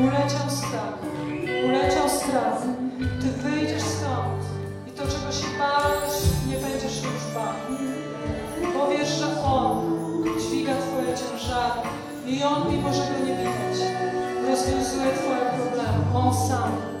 uleciał strach, uleciał strach. Ty wyjdziesz stąd i to, czego się bałeś, nie będziesz już bał. Powiesz, że On dźwiga Twoje ciężary i On, mimo że Go nie widać, rozwiązuje Twoje problemy. On sam.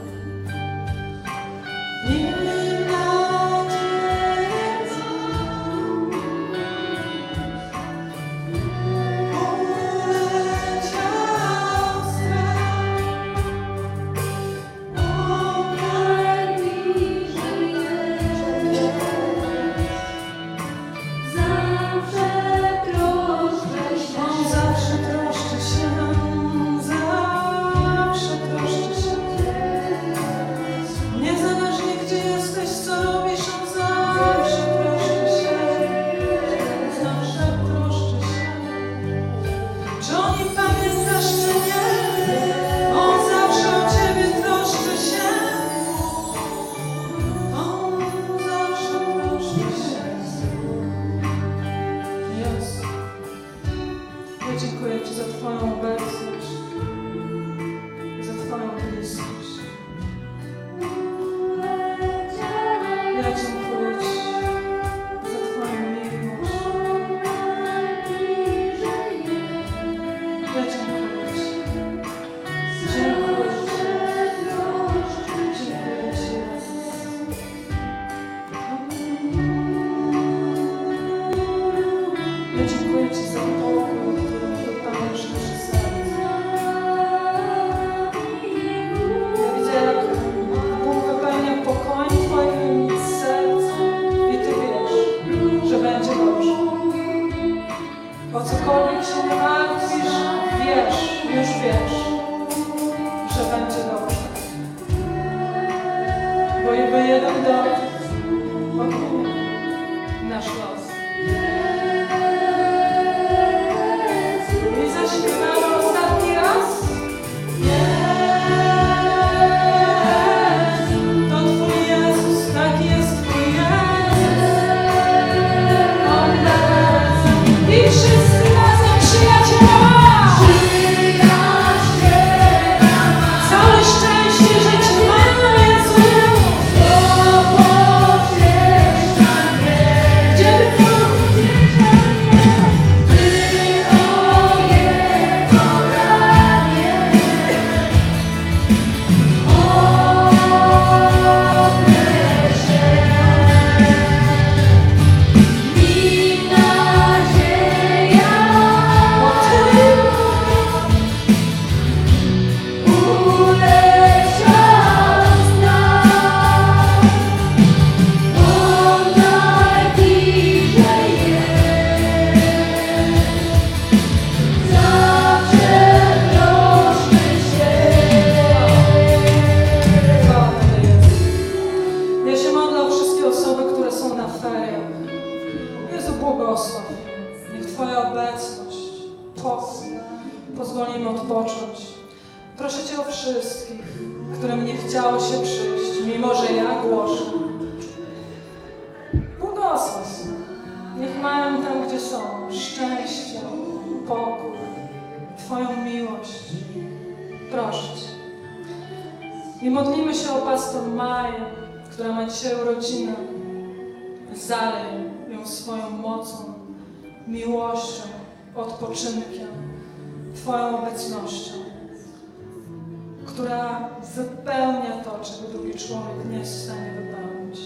Człowiek nie jest w stanie wypełnić.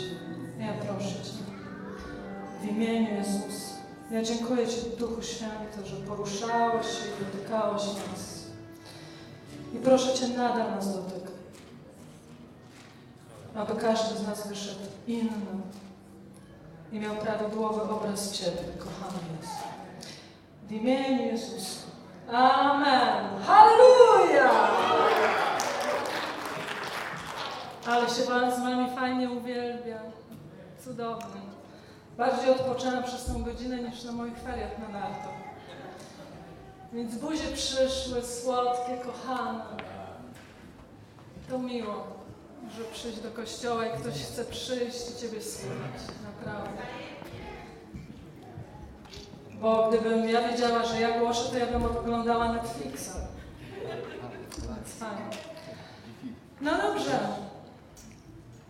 Ja proszę Cię, w imieniu Jezusa. Ja dziękuję Ci, Duchu Święty, że poruszałeś się i dotykałeś nas. I proszę Cię, nadal nas dotykaj aby każdy z nas wyszedł inny i miał prawidłowy obraz Ciebie, kochany Jezu. W imieniu Jezusa. Amen. Halleluja! Ale się Pan z Wami fajnie uwielbia. Cudownie. Bardziej odpoczęłam przez tą godzinę niż na moich feriach na nartach. Więc buzie przyszły, słodkie, kochane. To miło, że przyjść do kościoła i ktoś chce przyjść i Ciebie słuchać. Naprawdę. Bo gdybym ja wiedziała, że ja głoszę, to ja bym oglądała Netflixa. Więc fajnie. No dobrze.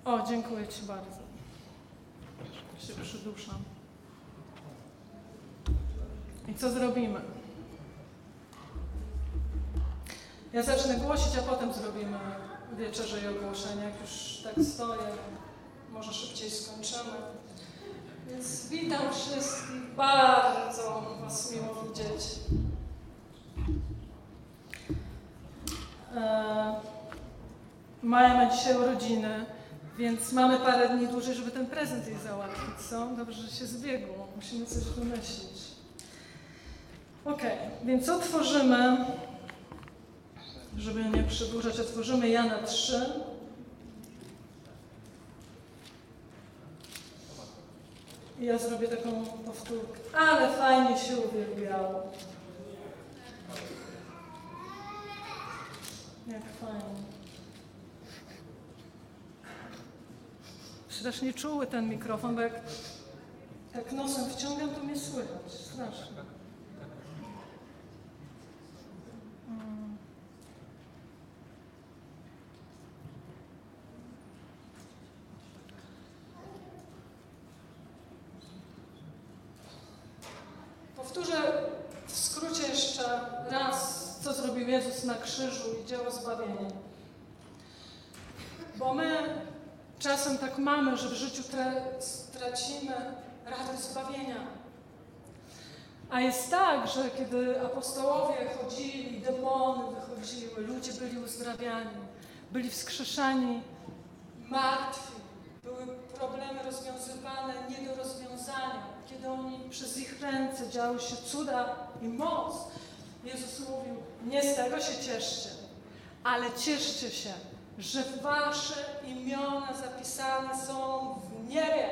O, dziękuję Ci bardzo. Się przyduszam. I co zrobimy? Ja zacznę głosić, a potem zrobimy wieczerze i ogłoszenia. Jak już tak stoję, może szybciej skończymy. Więc witam wszystkich. Bardzo Was miło widzieć. E, Maja ma dzisiaj urodziny, więc mamy parę dni dłużej, żeby ten prezent jej załatwić, co? Dobrze, że się zbiegło. Musimy coś wymyślić. Okej, więc otworzymy, żeby nie przedłużać, otworzymy Jana 3. I ja zrobię taką powtórkę. Ale fajnie się uwielbiało. Jak fajnie. strasznie czuły ten mikrofon, bo jak, jak nosem wciągam, to mnie słychać. Strasznie. Powtórzę w skrócie jeszcze raz, co zrobił Jezus na krzyżu i dzieło zbawienia. Bo my czasem tak mamy, że w życiu tra- stracimy radość zbawienia. A jest tak, że kiedy apostołowie chodzili, demony wychodziły, ludzie byli uzdrawiani, byli wskrzeszani, martwi, były problemy rozwiązywane nie do rozwiązania, kiedy oni przez ich ręce działy się cuda i moc, Jezus mówił, nie z tego się cieszcie, ale cieszcie się, że wasze imiona zapisane są w niebie.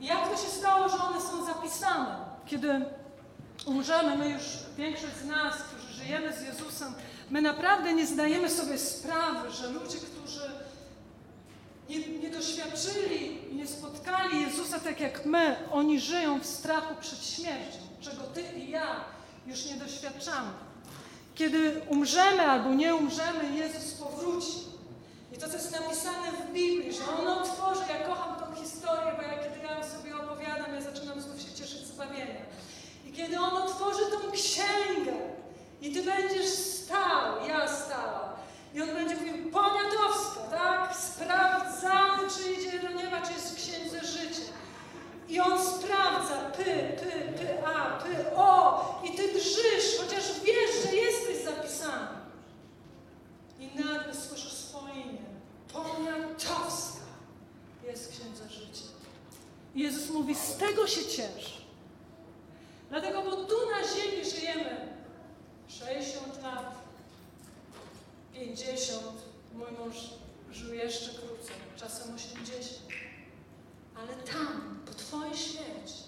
Jak to się stało, że one są zapisane? Kiedy umrzemy, my już, większość z nas, którzy żyjemy z Jezusem, my naprawdę nie zdajemy sobie sprawy, że ludzie, którzy nie, nie doświadczyli nie spotkali Jezusa tak jak my, oni żyją w strachu przed śmiercią, czego Ty i ja już nie doświadczamy. Kiedy umrzemy albo nie umrzemy, Jezus powróci. I to, co jest napisane w Biblii, że On otworzy, ja kocham tą historię, bo ja kiedy ja sobie opowiadam, ja zaczynam znów się cieszyć z zbawienia. I kiedy On otworzy tą księgę i Ty będziesz stał, ja stała, i On będzie mówił, poniatowska, tak? Sprawdzamy, czy idzie do nieba, czy jest w księdze życia. I On sprawdza, py, py, py, a, py, o, i Ty drżysz, chociaż wiesz, że jesteś zapisany. I nagle słyszysz swoje imię. Poniatowska jest w księdze życia. I Jezus mówi, z tego się ciesz. Dlatego, bo tu na ziemi żyjemy 60 lat, 50, mój mąż żył jeszcze krócej, czasem 80. Ale tam, po Twojej śmierci,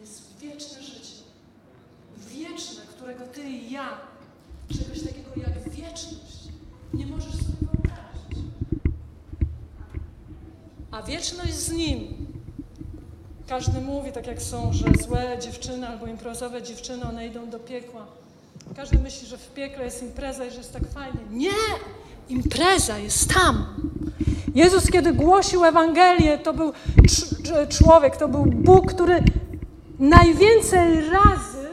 jest wieczne życie. Wieczne, którego Ty i ja, czegoś takiego jak wieczność, nie możesz sobie wyobrazić. A wieczność z Nim. Każdy mówi, tak jak są, że złe dziewczyny albo imprezowe dziewczyny, one idą do piekła. Każdy myśli, że w piekle jest impreza i że jest tak fajnie. Nie! Impreza jest tam. Jezus, kiedy głosił Ewangelię, to był człowiek, to był Bóg, który najwięcej razy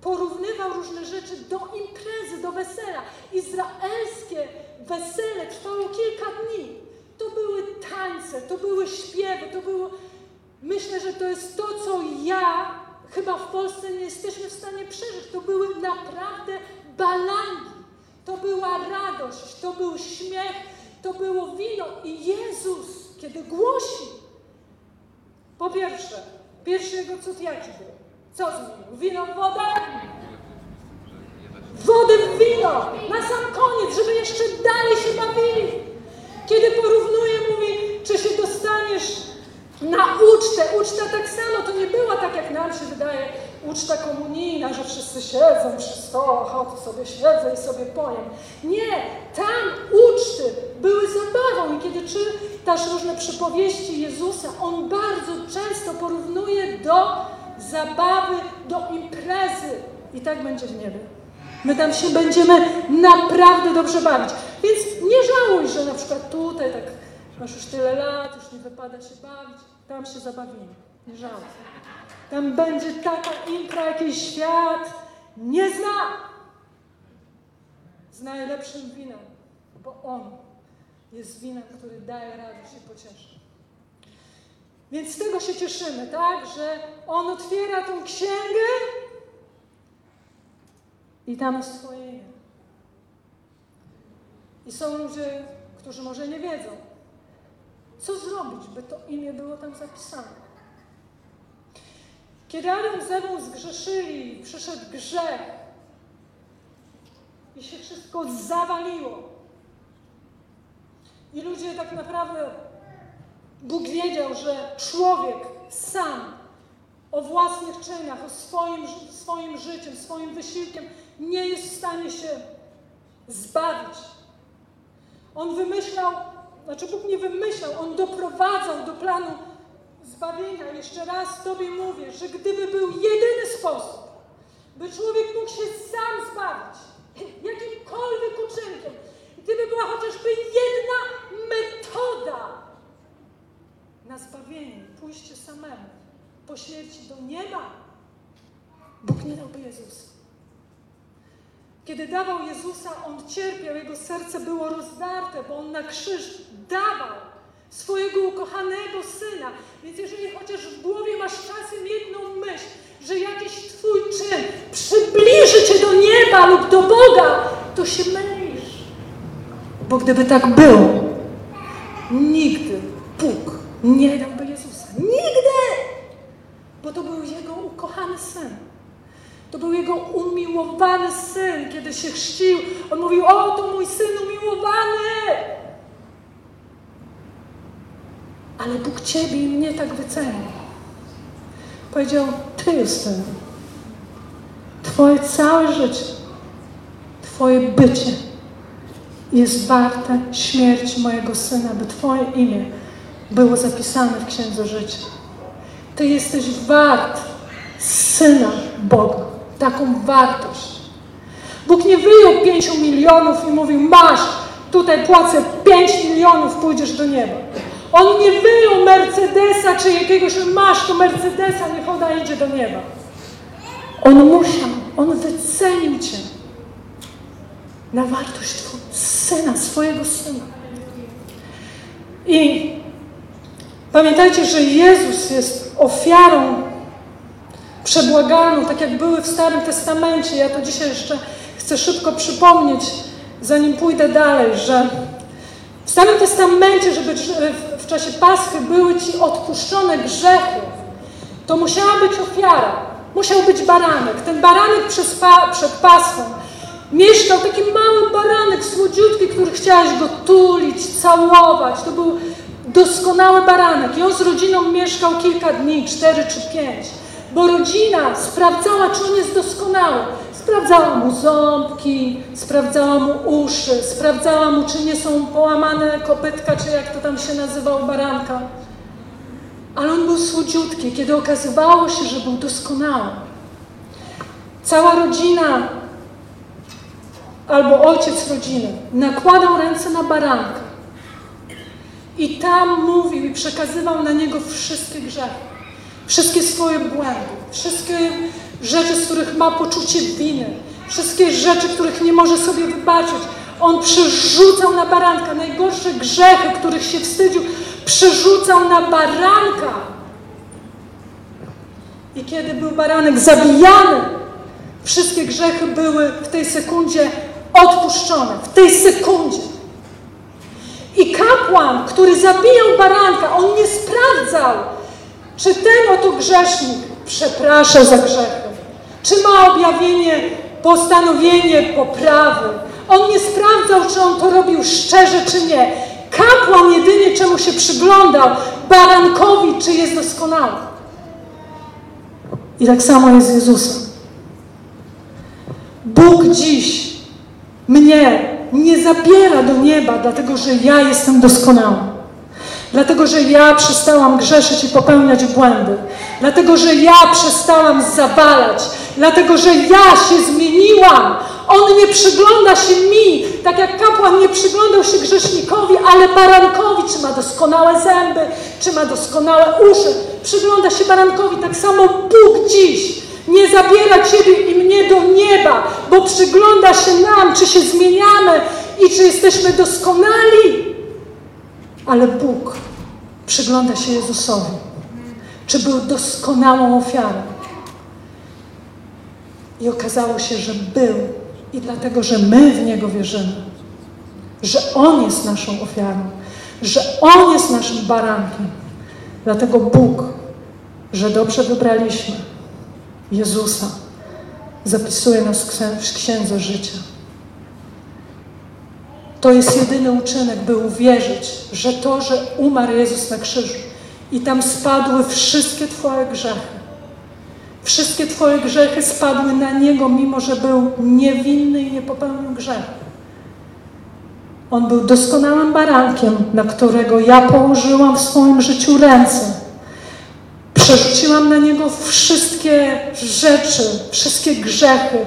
porównywał różne rzeczy do imprezy, do wesela. Izraelskie wesele trwało kilka dni. To były tańce, to były śpiewy, to było. Myślę, że to jest to, co ja chyba w Polsce nie jesteśmy w stanie przeżyć. To były naprawdę balangi. To była radość, to był śmiech, to było wino. I Jezus, kiedy głosi, po pierwsze, pierwszy jego cud jaki był? Co zmienił? Wino w wodę? Wodę w wino! Na sam koniec, żeby jeszcze dalej się bawili. Kiedy porównuje, mówi, czy się dostaniesz na ucztę. Uczta tak samo, to nie była tak, jak nam się wydaje, uczta komunijna, że wszyscy siedzą przy stole, chodzą sobie siedzę i sobie pojem. Nie, tam uczty były zabawą i kiedy czytasz różne przypowieści Jezusa, On bardzo często porównuje do zabawy, do imprezy. I tak będzie w niebie. My tam się będziemy naprawdę dobrze bawić. Więc nie żałuj, że na przykład tutaj tak masz już tyle lat, już nie wypada się bawić. Tam się zabawimy. Nie żałuj. Tam będzie taka impra, jakiś świat nie zna. Z najlepszym winem, bo On jest winem, który daje radość i pociesza. Więc z tego się cieszymy, tak? Że On otwiera tą księgę i tam jest Twoje imię. I są ludzie, którzy może nie wiedzą, co zrobić, by to imię było tam zapisane. Kiedy Adam z Ewą zgrzeszyli, przyszedł grzech i się wszystko zawaliło. I ludzie tak naprawdę, Bóg wiedział, że człowiek sam o własnych czynach, o swoim, swoim życiem, swoim wysiłkiem nie jest w stanie się zbawić. On wymyślał, znaczy Bóg nie wymyślał, On doprowadzał do planu zbawienia. Jeszcze raz Tobie mówię, że gdyby był jedyny sposób, by człowiek mógł się sam zbawić, jakimkolwiek uczynkiem, gdyby była chociażby jedna metoda na zbawienie, pójście samemu po śmierci do nieba, nie dałby Jezusa. Kiedy dawał Jezusa, On cierpiał, Jego serce było rozdarte, bo On na krzyż dawał swojego ukochanego Syna. Więc jeżeli chociaż w głowie masz czasem jedną myśl, że jakiś Twój czyn przybliży Cię do nieba lub do Boga, to się mylisz. Bo gdyby tak było, nigdy Bóg nie dałby Jezusa. Nigdy! Bo to był Jego ukochany Syn. To był Jego umiłowany Syn. Kiedy się chrzcił, On mówił, o, to mój Syn umiłowany! Ale Bóg Ciebie i mnie tak wycenił. Powiedział, Ty, Justyna, Twoje całe życie, Twoje bycie jest warte śmierci mojego Syna, by Twoje imię było zapisane w Księdze Życia. Ty jesteś wart Syna Boga. Taką wartość. Bóg nie wyjął pięciu milionów i mówił, masz, tutaj płacę pięć milionów, pójdziesz do nieba. On nie wyjął Mercedesa czy jakiegoś, masz tu Mercedesa, niech ona idzie do nieba. On musiał, on wycenił Cię na wartość Syna, swojego Syna. I pamiętajcie, że Jezus jest ofiarą przebłagalną, tak jak były w Starym Testamencie. Ja to dzisiaj jeszcze chcę szybko przypomnieć, zanim pójdę dalej, że w Starym Testamencie, żeby w czasie Paschy były Ci odpuszczone grzechy, to musiała być ofiara, musiał być baranek. Ten baranek przez przed Paschą mieszkał taki mały baranek, słodziutki, który chciałaś go tulić, całować. To był doskonały baranek. I on z rodziną mieszkał kilka dni, cztery czy pięć. Bo rodzina sprawdzała, czy on jest doskonały. Sprawdzała mu ząbki, sprawdzała mu uszy, sprawdzała mu, czy nie są połamane kopytka, czy jak to tam się nazywał, baranka. Ale on był słodziutki, kiedy okazywało się, że był doskonały. Cała rodzina albo ojciec rodziny nakładał ręce na baranka i tam mówił i przekazywał na niego wszystkie grzechy, wszystkie swoje błędy, wszystkie rzeczy, z których ma poczucie winy, wszystkie rzeczy, których nie może sobie wybaczyć. On przerzucał na baranka najgorsze grzechy, których się wstydził, przerzucał na baranka. I kiedy był baranek zabijany, wszystkie grzechy były w tej sekundzie odpuszczone. W tej sekundzie. I kapłan, który zabijał baranka, on nie sprawdzał, czy ten oto grzesznik przeprasza za grzechy, czy ma objawienie, postanowienie poprawy. On nie sprawdzał, czy on to robił szczerze, czy nie. Kapłan jedynie czemu się przyglądał, barankowi, czy jest doskonały. I tak samo jest z Jezusem. Bóg dziś mnie nie zabiera do nieba, dlatego że ja jestem doskonały. Dlatego, że ja przestałam grzeszyć i popełniać błędy. Dlatego, że ja przestałam zawalać. Dlatego, że ja się zmieniłam. On nie przygląda się mi, tak jak kapłan nie przyglądał się grzesznikowi, ale barankowi, czy ma doskonałe zęby, czy ma doskonałe uszy. Przygląda się barankowi. Tak samo Bóg dziś nie zabiera Ciebie i mnie do nieba, bo przygląda się nam, czy się zmieniamy i czy jesteśmy doskonali. Ale Bóg przygląda się Jezusowi, czy był doskonałą ofiarą. I okazało się, że był. I dlatego, że my w Niego wierzymy, że On jest naszą ofiarą, że On jest naszym barankiem. Dlatego Bóg, że dobrze wybraliśmy, Jezusa zapisuje nas w Księdze Życia. To jest jedyny uczynek, by uwierzyć, że to, że umarł Jezus na krzyżu i tam spadły wszystkie Twoje grzechy. Wszystkie Twoje grzechy spadły na Niego, mimo że był niewinny i nie popełnił grzechu. On był doskonałym barankiem, na którego ja położyłam w swoim życiu ręce Przerzuciłam na Niego wszystkie rzeczy, wszystkie grzechy,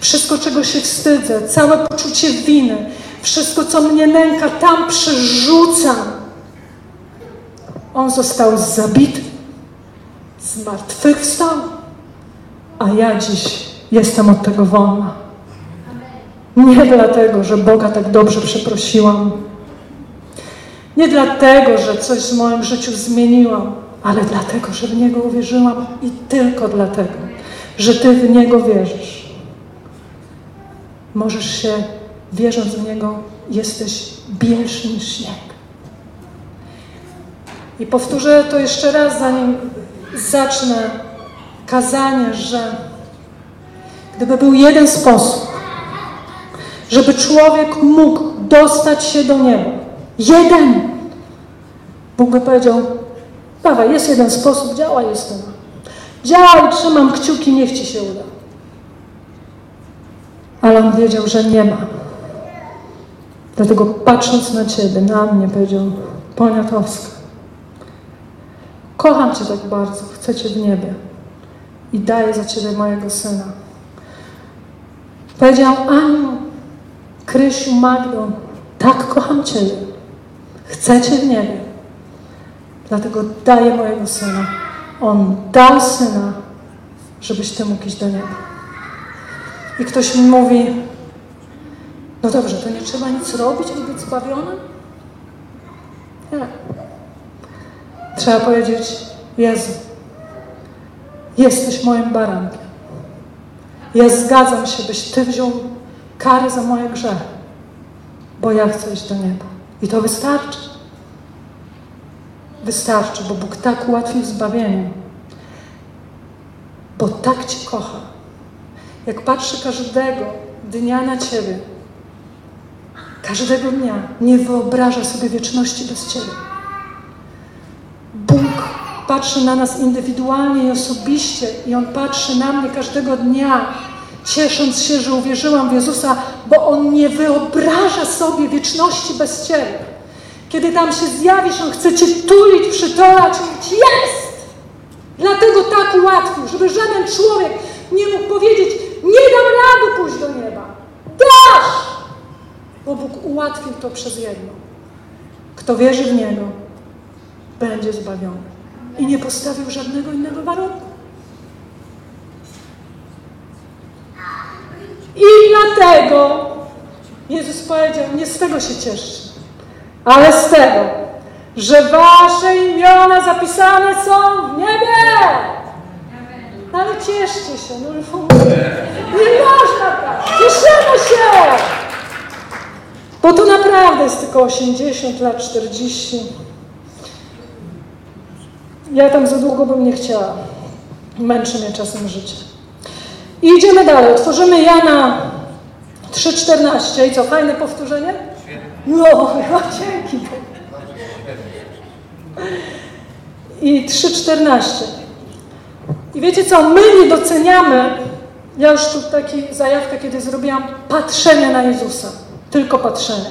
wszystko, czego się wstydzę, całe poczucie winy, wszystko, co mnie nęka, tam przerzucam. On został zabity, zmartwychwstał, a ja dziś jestem od tego wolna. Nie dlatego, że Boga tak dobrze przeprosiłam. Nie dlatego, że coś w moim życiu zmieniłam, ale dlatego, że w Niego uwierzyłam i tylko dlatego, że Ty w Niego wierzysz. Możesz się, wierząc w Niego, jesteś bielszy niż śnieg. I powtórzę to jeszcze raz, zanim zacznę kazanie, że gdyby był jeden sposób, żeby człowiek mógł dostać się do nieba, jeden, Bóg by powiedział, dawaj, jest jeden sposób, działa, jestem. Działaj, trzymam kciuki, niech Ci się uda. Ale on wiedział, że nie ma. Dlatego patrząc na Ciebie, na mnie, powiedział, Poniatowska, kocham Cię tak bardzo, chcę Cię w niebie i daję za Ciebie mojego Syna. Powiedział, Aniu, Krysiu, Magdo, tak kocham Ciebie, chcę Cię w niebie, dlatego daję mojego Syna. On dał Syna, żebyś Ty mógł iść do nieba. I ktoś mi mówi, no dobrze, to nie trzeba nic robić, aby być zbawionym? Nie. Trzeba powiedzieć, Jezu, jesteś moim barankiem. Ja zgadzam się, byś Ty wziął karę za moje grzechy, bo ja chcę iść do nieba. I to wystarczy. Wystarczy, bo Bóg tak ułatwił zbawienie, bo tak Cię kocha. Jak patrzy każdego dnia na Ciebie, każdego dnia nie wyobraża sobie wieczności bez Ciebie. Bóg patrzy na nas indywidualnie i osobiście i On patrzy na mnie każdego dnia, ciesząc się, że uwierzyłam w Jezusa, bo On nie wyobraża sobie wieczności bez Ciebie. Kiedy tam się zjawisz, On chce Cię tulić, przytolać i mówić, jest! Dlatego tak ułatwił, żeby żaden człowiek nie mógł powiedzieć, nie dam rady pójść do nieba. Dasz! Bo Bóg ułatwił to przez jedno. Kto wierzy w Niego, będzie zbawiony. I nie postawił żadnego innego warunku. I dlatego Jezus powiedział, nie z tego się cieszcie, ale z tego, że wasze imiona zapisane są w niebie. Ale cieszcie się, no nie można tak, cieszymy się. Bo to naprawdę jest tylko 80 lat, 40. Ja tam za długo bym nie chciała. Męczy mnie czasem życie. I idziemy dalej. Otworzymy Jana 3,14. I co, fajne powtórzenie? No, no dzięki. I 3,14. I wiecie co, my nie doceniamy, ja już tu taki zajawkę kiedy zrobiłam, patrzenia na Jezusa. Tylko patrzenia.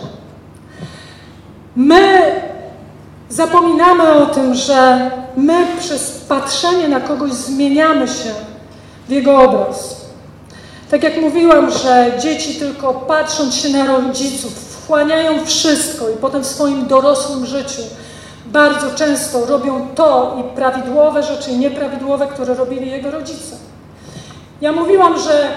My zapominamy o tym, że my przez patrzenie na kogoś zmieniamy się w jego obraz. Tak jak mówiłam, że dzieci tylko patrząc się na rodziców, wchłaniają wszystko i potem w swoim dorosłym życiu bardzo często robią to i prawidłowe rzeczy, i nieprawidłowe, które robili jego rodzice. Ja mówiłam, że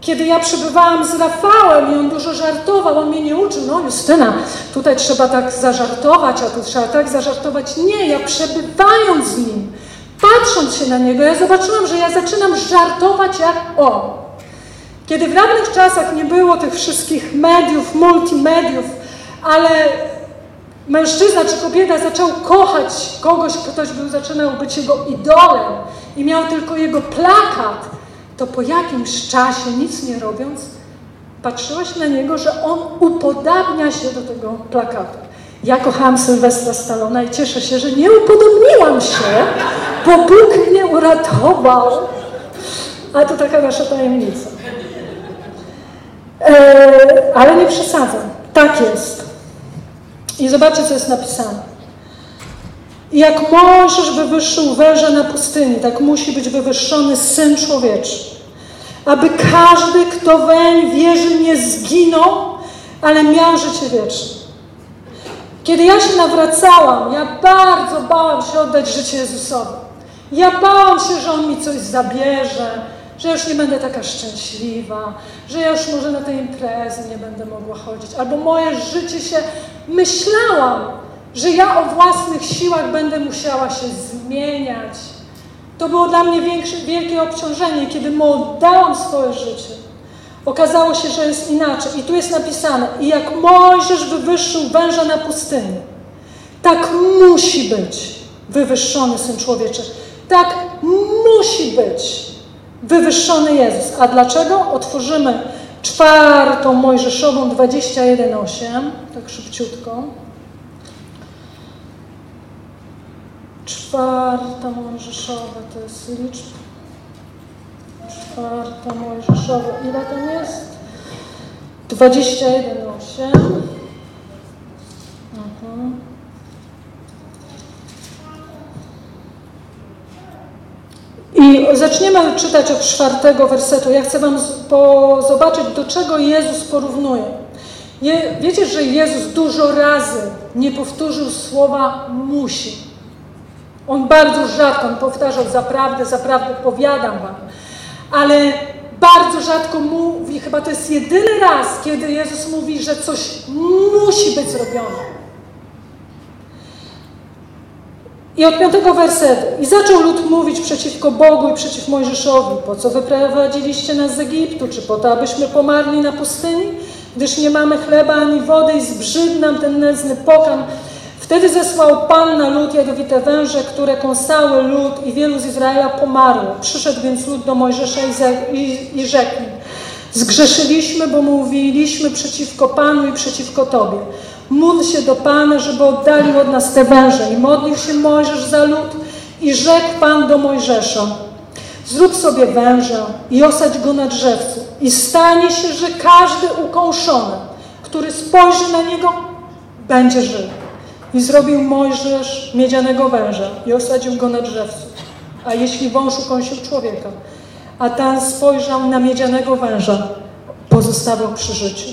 kiedy ja przebywałam z Rafałem i on dużo żartował, on mnie nie uczył, no Justyna, tutaj trzeba tak zażartować, a tu trzeba tak zażartować. Nie, ja przebywając z nim, patrząc się na niego, ja zobaczyłam, że ja zaczynam żartować jak on. Kiedy w dawnych czasach nie było tych wszystkich mediów, multimediów, ale mężczyzna czy kobieta zaczął kochać kogoś, ktoś był, zaczynał być jego idolem i miał tylko jego plakat, to po jakimś czasie, nic nie robiąc, patrzyłaś na niego, że on upodabnia się do tego plakatu. Ja kochałam Sylwestra Stallona i cieszę się, że nie upodobniłam się, bo Bóg mnie uratował. Ale to taka nasza tajemnica. E, ale nie przesadzam. Tak jest. I zobaczcie, co jest napisane. Jak Mojżesz wywyższył węża na pustyni, tak musi być wywyższony Syn Człowieczy. Aby każdy, kto weń wierzy, nie zginął, ale miał życie wieczne. Kiedy ja się nawracałam, ja bardzo bałam się oddać życie Jezusowi. Ja bałam się, że On mi coś zabierze. że już nie będę taka szczęśliwa, że ja już może na te imprezy nie będę mogła chodzić, albo moje życie się, myślałam, że ja o własnych siłach będę musiała się zmieniać. To było dla mnie większe, wielkie obciążenie, kiedy mu oddałam swoje życie. Okazało się, że jest inaczej. I tu jest napisane, i jak Mojżesz wywyższył węża na pustyni, tak musi być wywyższony Syn Człowieczy. Tak musi być wywyższony Jezus. A dlaczego? Otworzymy czwartą Mojżeszową 21.8, tak szybciutko. Czwarta Mojżeszowa to jest liczb. Czwarta Mojżeszowa. Ile tam jest? 21.8. Mhm. I zaczniemy czytać od czwartego wersetu. Ja chcę Wam zobaczyć, do czego Jezus porównuje. Je, wiecie, że Jezus dużo razy nie powtórzył słowa musi. On bardzo rzadko powtarzał zaprawdę, zaprawdę powiadam Wam. Ale bardzo rzadko mówi, chyba to jest jedyny raz, kiedy Jezus mówi, że coś musi być zrobione. I od piątego wersetu. I zaczął lud mówić przeciwko Bogu i przeciw Mojżeszowi. Po co wyprowadziliście nas z Egiptu? Czy po to, abyśmy pomarli na pustyni? Gdyż nie mamy chleba ani wody i zbrzydł nam ten nędzny pokarm. Wtedy zesłał Pan na lud jadowite węże, które kąsały lud i wielu z Izraela pomarło. Przyszedł więc lud do Mojżesza i, i, i rzekł Zgrzeszyliśmy, bo mówiliśmy przeciwko Panu i przeciwko Tobie. Módl się do Pana, żeby oddalił od nas te węże. I modlił się Mojżesz za lud i rzekł Pan do Mojżesza, zrób sobie węża i osadź go na drzewcu i stanie się, że każdy ukąszony, który spojrzy na niego, będzie żył. I zrobił Mojżesz miedzianego węża i osadził go na drzewcu. A jeśli wąż ukąsił człowieka, a ten spojrzał na miedzianego węża, pozostawał przy życiu.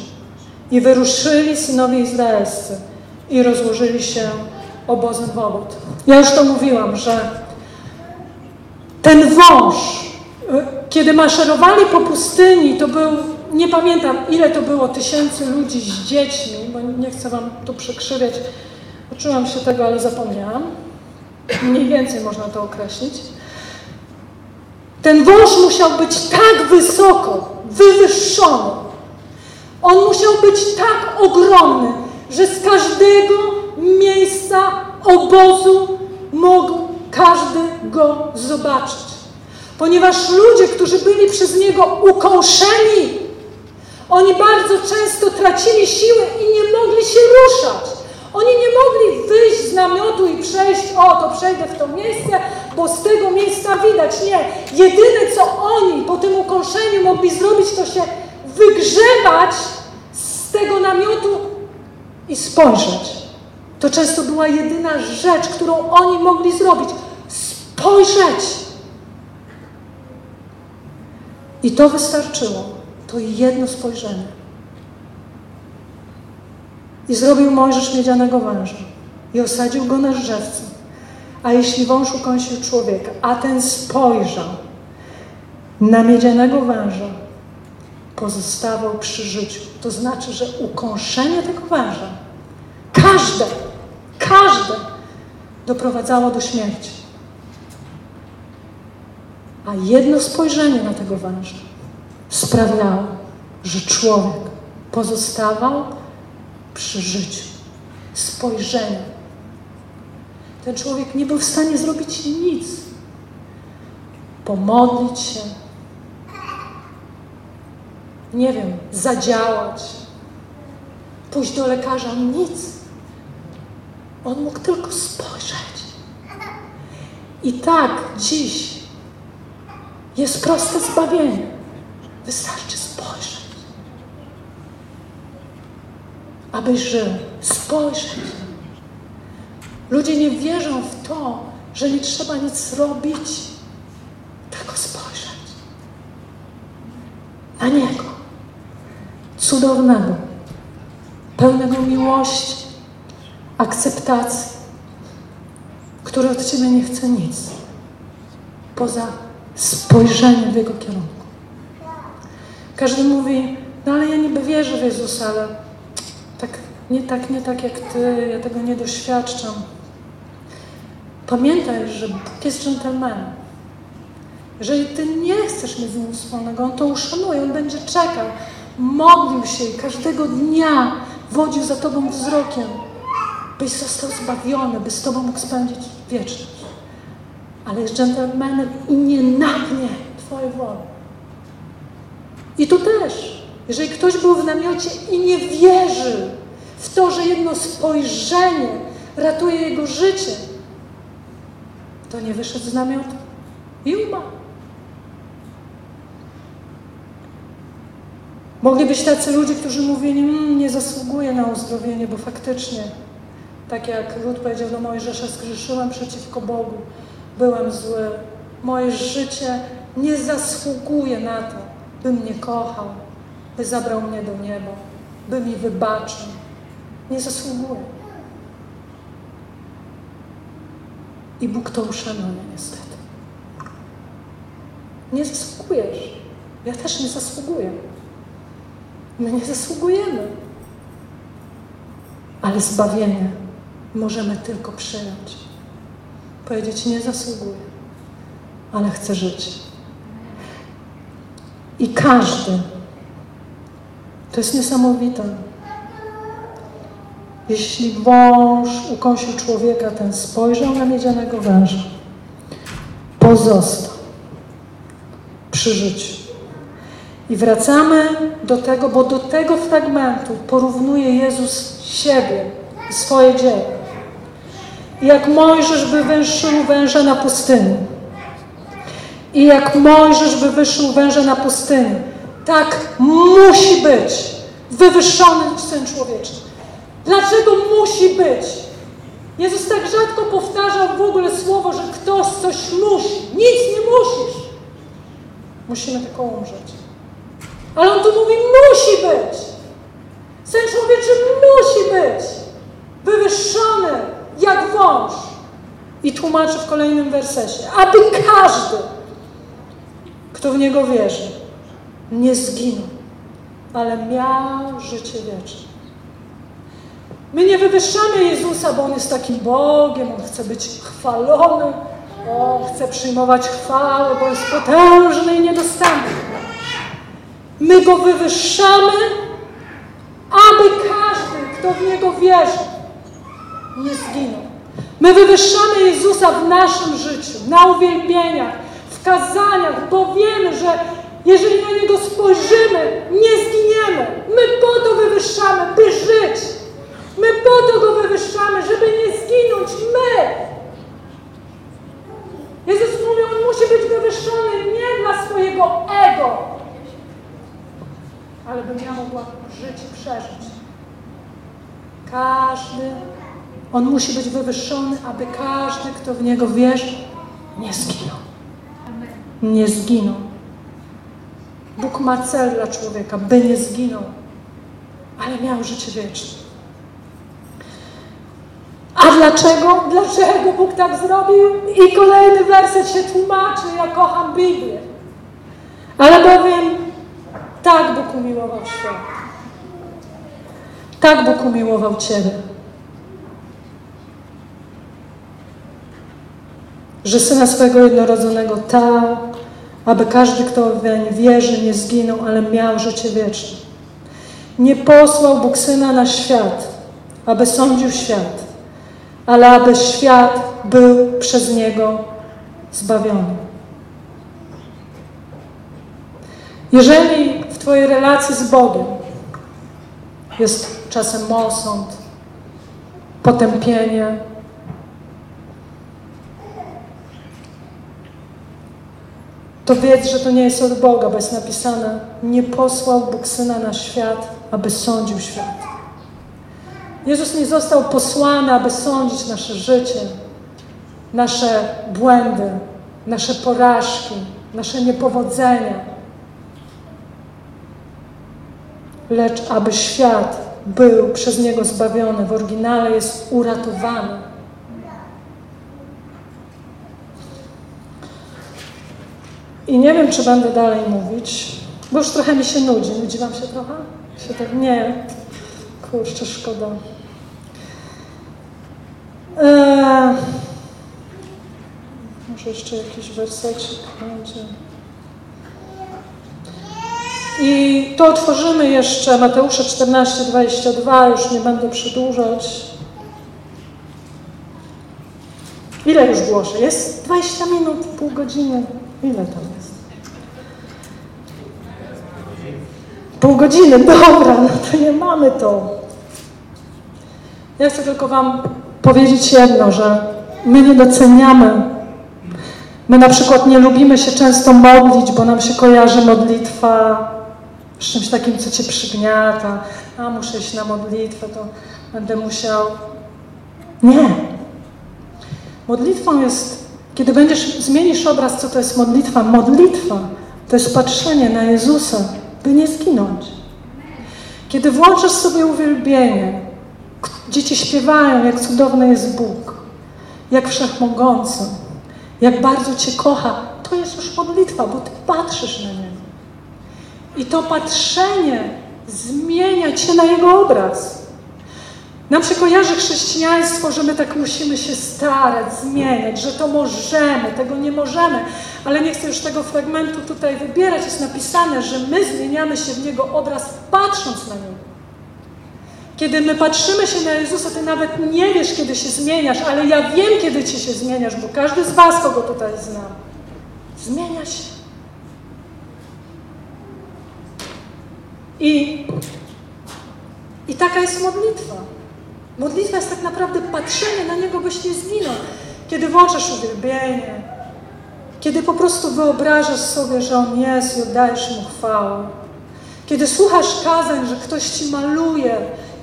I wyruszyli synowie izraelscy i rozłożyli się obozem wołod. Ja już to mówiłam, że ten wąż, y, kiedy maszerowali po pustyni, to był, nie pamiętam ile to było, tysięcy ludzi z dziećmi, bo nie chcę wam tu przekrzywiać, uczyłam się tego, ale zapomniałam. Mniej więcej można to określić. Ten wąż musiał być tak wysoko, wywyższony, on musiał być tak ogromny, że z każdego miejsca obozu mógł każdy go zobaczyć. Ponieważ ludzie, którzy byli przez niego ukąszeni, oni bardzo często tracili siły i nie mogli się ruszać. Oni nie mogli wyjść z namiotu i przejść, o to przejdę w to miejsce, bo z tego miejsca widać. Nie. Jedyne co oni po tym ukąszeniu mogli zrobić, to się wygrzebać z tego namiotu i spojrzeć. To często była jedyna rzecz, którą oni mogli zrobić. Spojrzeć. I to wystarczyło. To jedno spojrzenie. I zrobił Mojżesz miedzianego węża i osadził go na drzewcu. A jeśli wąż ukąsił człowieka, a ten spojrzał na miedzianego węża, pozostawał przy życiu. To znaczy, że ukąszenie tego węża, każde, każde doprowadzało do śmierci. A jedno spojrzenie na tego węża sprawiało, że człowiek pozostawał przy życiu. Spojrzenie. Ten człowiek nie był w stanie zrobić nic. Pomodlić się, nie wiem, zadziałać, pójść do lekarza, nic. On mógł tylko spojrzeć. I tak dziś jest proste zbawienie. Wystarczy spojrzeć. Abyś żył. Spojrzeć. Ludzie nie wierzą w to, że nie trzeba nic robić, tylko spojrzeć na Niego cudownego, pełnego miłości, akceptacji, który od Ciebie nie chce nic poza spojrzenie w Jego kierunku. Każdy mówi, no ale ja niby wierzę w Jezusa, ale nie tak, nie tak jak Ty, ja tego nie doświadczam. Pamiętaj, że Bóg jest dżentelmenem. Jeżeli Ty nie chcesz mieć z Nim wspólnego, On to uszanuje, On będzie czekał, modlił się i każdego dnia wodził za Tobą wzrokiem, byś został zbawiony, by z Tobą mógł spędzić wieczność. Ale jest dżentelmenem i nie nagnie Twojej woli. I tu też, jeżeli ktoś był w namiocie i nie wierzy w to, że jedno spojrzenie ratuje jego życie, to nie wyszedł z namiotu i umarł. Mogli być tacy ludzie, którzy mówili, mmm, nie zasługuję na uzdrowienie, bo faktycznie, tak jak Lud powiedział do Mojżesza, zgrzeszyłem przeciwko Bogu, byłem zły. Moje życie nie zasługuje na to, by mnie kochał, by zabrał mnie do nieba, by mi wybaczył. Nie zasługuje. I Bóg to uszanuje niestety. Nie zasługujesz. Ja też nie zasługuję. My nie zasługujemy. Ale zbawienie możemy tylko przyjąć. Powiedzieć, nie zasługuję, ale chcę żyć. I każdy, to jest niesamowite, jeśli wąż ukąsił człowieka, ten spojrzał na miedzianego węża, pozostał przy życiu. I wracamy do tego, bo do tego fragmentu porównuje Jezus siebie, swoje dzieło. Jak Mojżesz by wyszł węża na pustyni. I jak Mojżesz by wyszł węża na pustyni, tak musi być wywyższony Syn Człowieczy. Dlaczego musi być? Jezus tak rzadko powtarzał w ogóle słowo, że ktoś coś musi. Nic nie musisz. Musimy tylko umrzeć. Ale on tu mówi, musi być. Syn człowieczy musi być wywyższony jak wąż. I tłumaczy w kolejnym wersecie, aby każdy, kto w Niego wierzy, nie zginął, ale miał życie wieczne. My nie wywyższamy Jezusa, bo On jest takim Bogiem, On chce być chwalony, On chce przyjmować chwałę, bo jest potężny i niedostępny. My Go wywyższamy, aby każdy, kto w Niego wierzy, nie zginął. My wywyższamy Jezusa w naszym życiu, na uwielbieniach, w kazaniach, bo wiemy, że jeżeli na Niego spojrzymy, nie zginiemy. My po to wywyższamy, by żyć. My po to Go wywyższamy, żeby nie zginąć. My. Jezus mówi, On musi być wywyższony nie dla swojego ego, ale bym ja mogła żyć i przeżyć. Każdy, On musi być wywyższony, aby każdy, kto w Niego wierzy, nie zginął. Nie zginął. Bóg ma cel dla człowieka, by nie zginął, ale miał życie wieczne. A dlaczego? Dlaczego Bóg tak zrobił? I kolejny werset się tłumaczy, ja kocham Biblię. Ale bowiem tak Bóg umiłował świat. Tak Bóg umiłował Ciebie. Że Syna swego jednorodzonego dał, aby każdy, kto weń wierzy, nie zginął, ale miał życie wieczne. Nie posłał Bóg Syna na świat, aby sądził świat, ale aby świat był przez Niego zbawiony. Jeżeli w Twojej relacji z Bogiem jest czasem osąd, potępienie, to wiedz, że to nie jest od Boga, bo jest napisane, nie posłał Bóg Syna na świat, aby sądził świat. Jezus nie został posłany, aby sądzić nasze życie, nasze błędy, nasze porażki, nasze niepowodzenia, lecz aby świat był przez Niego zbawiony. W oryginale jest uratowany. I nie wiem, czy będę dalej mówić, bo już trochę mi się nudzi. Nudzi wam się trochę? Się tak nie. Kurczę, szkoda. Eee, może jeszcze jakiś wersecik będzie. I to otworzymy jeszcze Mateusza 14, 22, już nie będę przedłużać. Ile już głoszę? Jest 20 minut, pół godziny. Ile tam jest? Pół godziny, dobra, no to nie mamy to. Ja chcę tylko Wam powiedzieć jedno, że my nie doceniamy. My na przykład nie lubimy się często modlić, bo nam się kojarzy modlitwa z czymś takim, co Cię przygniata. A muszę iść na modlitwę, to będę musiał. Nie. Modlitwą jest, kiedy będziesz, zmienisz obraz, co to jest modlitwa. Modlitwa to jest patrzenie na Jezusa, by nie zginąć. Kiedy włączasz sobie uwielbienie, dzieci śpiewają, jak cudowny jest Bóg, jak wszechmogący, jak bardzo Cię kocha, to jest już modlitwa, bo Ty patrzysz na Niego. I to patrzenie zmienia Cię na Jego obraz. Nam się kojarzy chrześcijaństwo, że my tak musimy się starać, zmieniać, że to możemy, tego nie możemy. Ale nie chcę już tego fragmentu tutaj wybierać. Jest napisane, że my zmieniamy się w Niego obraz, patrząc na Niego. Kiedy my patrzymy się na Jezusa, Ty nawet nie wiesz, kiedy się zmieniasz, ale ja wiem, kiedy Ci się zmieniasz, bo każdy z Was, kogo tutaj znam, zmienia się. I, I taka jest modlitwa. Modlitwa jest tak naprawdę patrzenie na Niego, byś nie zginął. Kiedy włączasz uwielbienie, kiedy po prostu wyobrażasz sobie, że On jest i oddajesz Mu chwałę. Kiedy słuchasz kazań, że ktoś Ci maluje,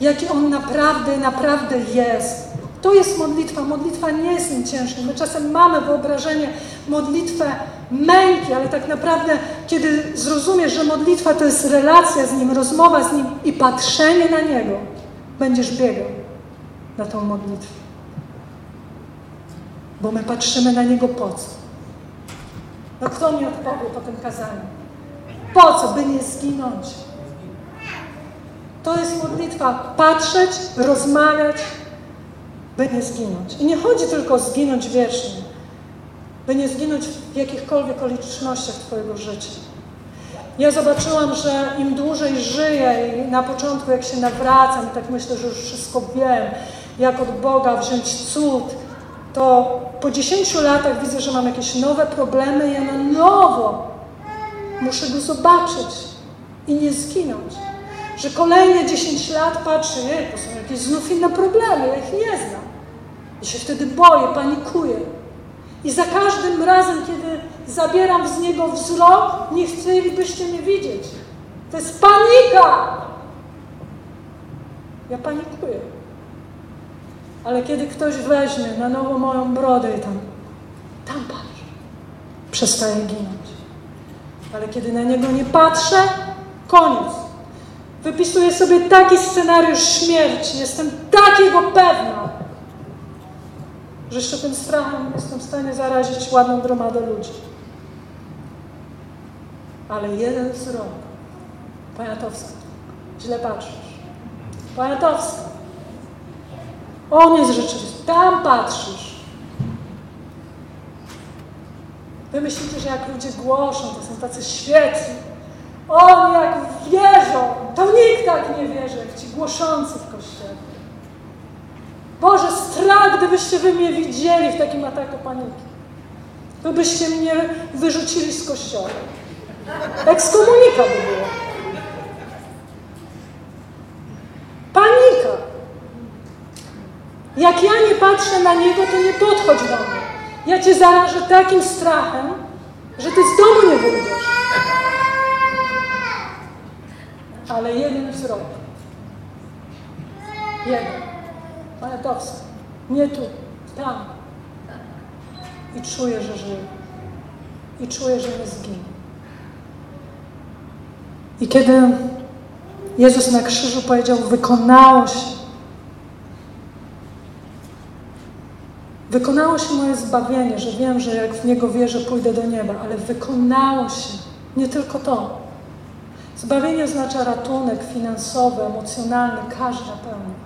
jaki On naprawdę, naprawdę jest. To jest modlitwa. Modlitwa nie jest nim ciężka. My czasem mamy wyobrażenie modlitwę męki, ale tak naprawdę, kiedy zrozumiesz, że modlitwa to jest relacja z Nim, rozmowa z Nim i patrzenie na Niego, będziesz biegał na tą modlitwę. Bo my patrzymy na Niego po co? No kto mi odpowie po tym kazaniu? Po co? By nie zginąć. To jest modlitwa. Patrzeć, rozmawiać, by nie zginąć. I nie chodzi tylko o zginąć wiecznie, by nie zginąć w jakichkolwiek okolicznościach Twojego życia. Ja zobaczyłam, że im dłużej żyję i na początku jak się nawracam, tak myślę, że już wszystko wiem, jak od Boga wziąć cud, to po 10 latach widzę, że mam jakieś nowe problemy i ja na nowo muszę Go zobaczyć i nie zginąć. Że kolejne 10 lat patrzę, to są jakieś znów inne problemy, ja ich nie znam. I się wtedy boję, panikuję. I za każdym razem, kiedy zabieram z niego wzrok, nie chcielibyście mnie widzieć. To jest panika! Ja panikuję. Ale kiedy ktoś weźmie na nowo moją brodę i tam, tam patrz, przestaje ginąć. Ale kiedy na niego nie patrzę, koniec. Wypisuję sobie taki scenariusz śmierci, jestem takiego pewna, że jeszcze tym strachem jestem w stanie zarazić ładną gromadę ludzi. Ale jeden wzrok. Poniatowska, źle patrzysz. Poniatowska. On jest rzeczywisty. Tam patrzysz. Wy myślicie, że jak ludzie głoszą, to są tacy świetni. Oni jak wierzą, to nikt tak nie wierzy, jak ci głoszący w Kościele. Boże, strach, gdybyście wy mnie widzieli w takim ataku paniki. To byście mnie wyrzucili z Kościoła. Ekskomunika by było. Panika. Jak ja nie patrzę na Niego, to nie podchodź do mnie. Ja Cię zarażę takim strachem, że Ty z domu nie wyjdziesz. Ale jeden wzrok. Jeden. Poniatowski. Nie tu, tam. I czuję, że żyję. I czuję, że nie zginie. I kiedy Jezus na krzyżu powiedział, wykonało się, Wykonało się moje zbawienie, że wiem, że jak w Niego wierzę, pójdę do nieba, ale wykonało się nie tylko to. Zbawienie oznacza ratunek finansowy, emocjonalny, każda pełnia.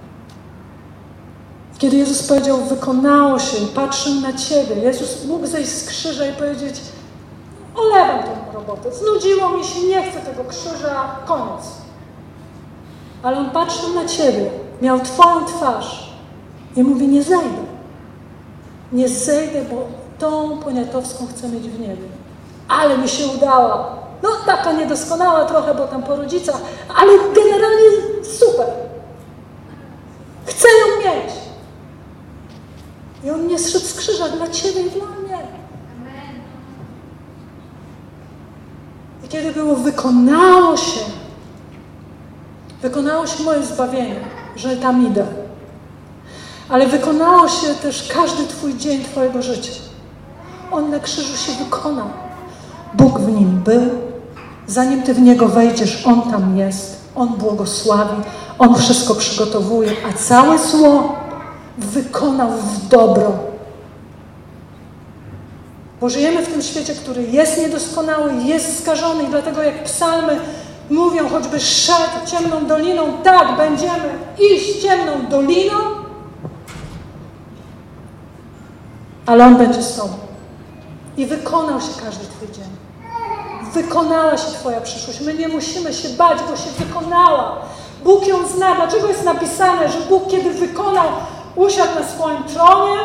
Kiedy Jezus powiedział, wykonało się i patrzył na Ciebie, Jezus mógł zejść z krzyża i powiedzieć, olewam tę robotę, znudziło mi się, nie chcę tego krzyża, koniec. Ale On patrzył na Ciebie, miał Twoją twarz i mówi, nie zejdę. Nie zejdę, bo tą poniatowską chcę mieć w niebie. Ale mi się udało. No taka niedoskonała trochę, bo tam po rodzicach, ale generalnie super. Chcę ją mieć. I on nie zszedł z krzyża dla Ciebie i dla mnie. I kiedy było, wykonało się, wykonało się moje zbawienie, że tam idę. Ale wykonało się też każdy Twój dzień Twojego życia. On na krzyżu się wykonał. Bóg w nim był. Zanim Ty w niego wejdziesz, On tam jest. On błogosławi. On wszystko przygotowuje, a całe zło wykonał w dobro. Bo żyjemy w tym świecie, który jest niedoskonały, jest skażony i dlatego jak psalmy mówią, choćby szedł ciemną doliną, tak, będziemy iść ciemną doliną, ale On będzie z Tobą. I wykonał się każdy Twój dzień. Wykonała się Twoja przyszłość. My nie musimy się bać, bo się wykonała. Bóg ją zna. Dlaczego jest napisane, że Bóg, kiedy wykonał, usiadł na swoim tronie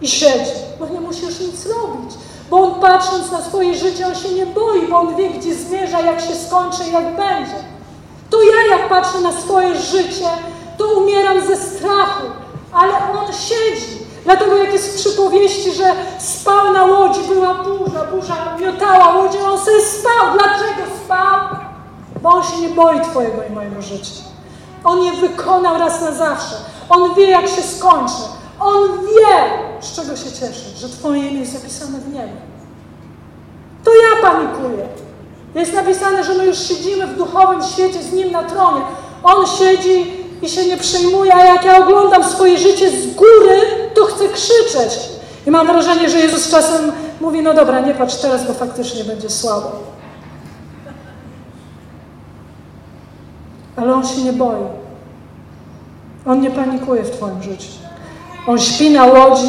i siedzi? Bo nie musisz nic robić. Bo On patrząc na swoje życie, On się nie boi, bo On wie, gdzie zmierza, jak się skończy, jak będzie. To ja, jak patrzę na swoje życie, to umieram ze strachu, ale On siedzi. Dlatego jak jest w przypowieści, że spał na łodzi, była burza, burza miotała łodzią, on sobie spał. Dlaczego spał? Bo on się nie boi Twojego i mojego życia. On je wykonał raz na zawsze. On wie, jak się skończy. On wie, z czego się cieszy, że Twoje imię jest zapisane w niebie. To ja panikuję. Jest napisane, że my już siedzimy w duchowym świecie z Nim na tronie. On siedzi i się nie przejmuje, a jak ja oglądam swoje życie z góry, to chcę krzyczeć. I mam wrażenie, że Jezus czasem mówi, no dobra, nie patrz teraz, bo faktycznie będzie słabo. Ale On się nie boi. On nie panikuje w Twoim życiu. On śpi na łodzi.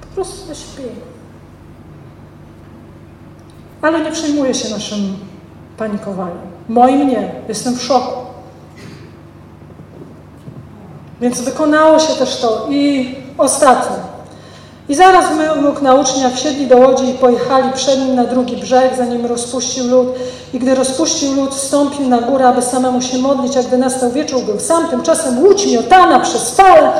Po prostu śpi. Ale nie przejmuje się naszym panikowaniem. Moim nie. Jestem w szoku. Więc wykonało się też to. I ostatnie. I zaraz mógł na uczniach wsiedli do łodzi i pojechali przed nim na drugi brzeg, zanim rozpuścił lud. I gdy rozpuścił lud, wstąpił na górę, aby samemu się modlić, a gdy nastał wieczór, był sam. Tymczasem łódź miotana przez falę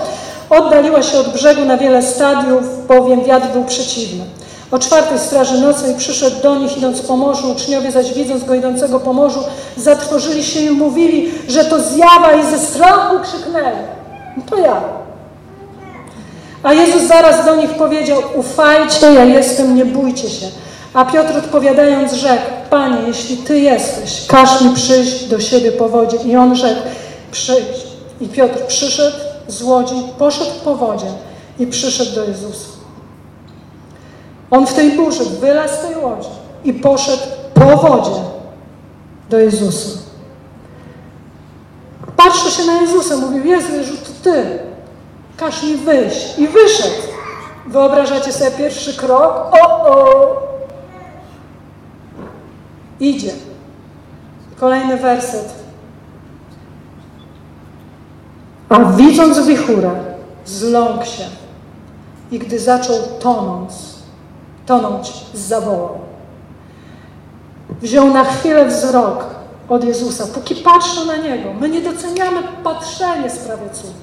oddaliła się od brzegu na wiele stadiów, bowiem wiatr był przeciwny. O czwartej straży nocnej przyszedł do nich, idąc po morzu. Uczniowie zaś widząc go idącego po morzu, zatrwożyli się i mówili, że to zjawa i ze strachu krzyknęli. No to ja. A Jezus zaraz do nich powiedział, ufajcie, ja jestem, nie bójcie się. A Piotr odpowiadając rzekł, Panie, jeśli Ty jesteś, każ mi przyjść do siebie po wodzie. I on rzekł, przyjdź. I Piotr przyszedł z łodzi, poszedł po wodzie i przyszedł do Jezusa. On w tej burzy wylazł z tej łodzi i poszedł po wodzie do Jezusa. Patrzy się na Jezusa, mówił, Jezu, Jezu, Ty, każ mi wyjść. I wyszedł. Wyobrażacie sobie pierwszy krok? O, o! Idzie. Kolejny werset. A widząc wichurę, zląkł się i gdy zaczął tonąć, tonąć, zawołał. Wziął na chwilę wzrok od Jezusa, póki patrzą na Niego. My nie doceniamy patrzenie sprawia cud.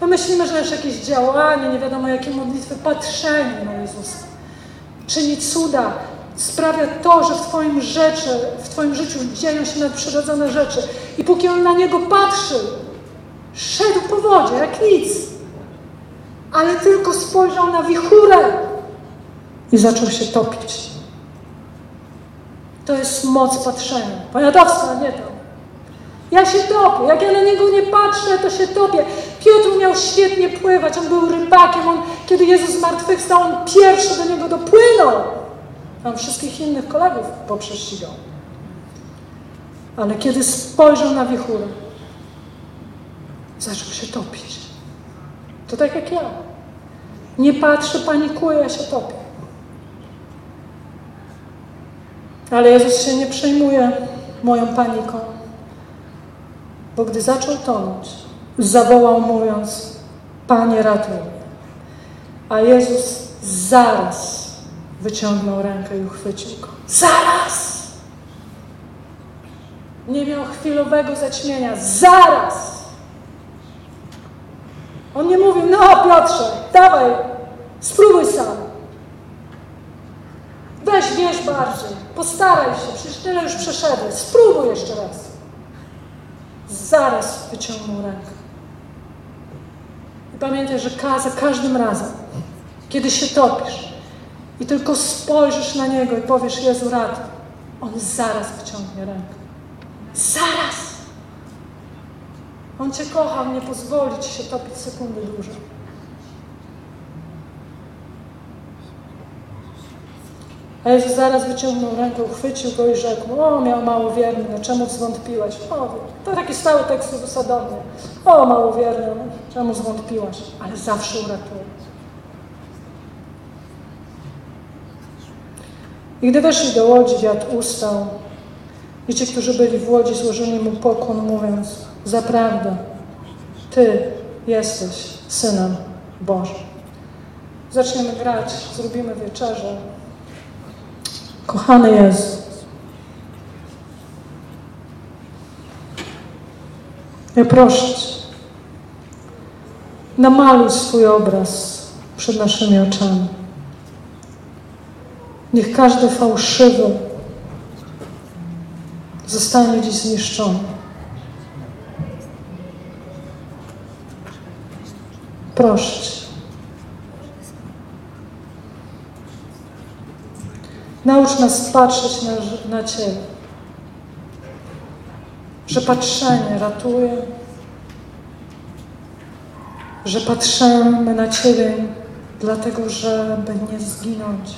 My myślimy, że jest jakieś działanie, nie wiadomo jakie modlitwy, patrzenie na Jezusa. Czyni cuda, sprawia to, że w Twoim, rzeczy, w Twoim życiu dzieją się nadprzyrodzone rzeczy. I póki On na Niego patrzył, szedł po wodzie, jak nic. Ale tylko spojrzał na wichurę i zaczął się topić. To jest moc patrzenia. Poniatowska, nie to. Ja się topię. Jak ja na niego nie patrzę, to się topię. Piotr umiał świetnie pływać. On był rybakiem. On, kiedy Jezus zmartwychwstał, on pierwszy do niego dopłynął. Tam wszystkich innych kolegów poprześcigał. Ale kiedy spojrzał na wichurę, zaczął się topić. To tak jak ja. Nie patrzę, panikuję, ja się topię. Ale Jezus się nie przejmuje moją paniką, bo gdy zaczął tonąć, zawołał mówiąc: Panie, ratuj mnie. A Jezus zaraz wyciągnął rękę i uchwycił go. Zaraz! Nie miał chwilowego zaćmienia. Zaraz! On nie mówił, no Piotrze, dawaj, spróbuj sam. Weź, wieź bardziej, postaraj się, przecież tyle już przeszedłeś, spróbuj jeszcze raz. Zaraz wyciągnął rękę. I pamiętaj, że za każdym razem, kiedy się topisz i tylko spojrzysz na Niego i powiesz Jezu ratuj, On zaraz wyciągnie rękę. Zaraz! On Cię kocha, nie pozwoli Ci się topić sekundy dłużej. A Jezus zaraz wyciągnął rękę, uchwycił go i rzekł, o miał małowierny, no czemu zwątpiłeś? O, to taki stały tekst Jezusa do. O małowierny, no, czemu zwątpiłaś? Ale zawsze uratuje. I gdy weszli do łodzi, wiatr ustał i ci, którzy byli w łodzi, złożyli mu pokłon, mówiąc, zaprawdę, Ty jesteś Synem Bożym. Zaczniemy grać, zrobimy wieczerzę. Kochany Jezu, ja proszę Cię, namaluj swój obraz przed naszymi oczami. Niech każdy fałszywy zostanie dziś zniszczony. Proszę Cię. Naucz nas patrzeć na, na Ciebie. Że patrzenie ratuje, że patrzymy na Ciebie dlatego, żeby nie zginąć.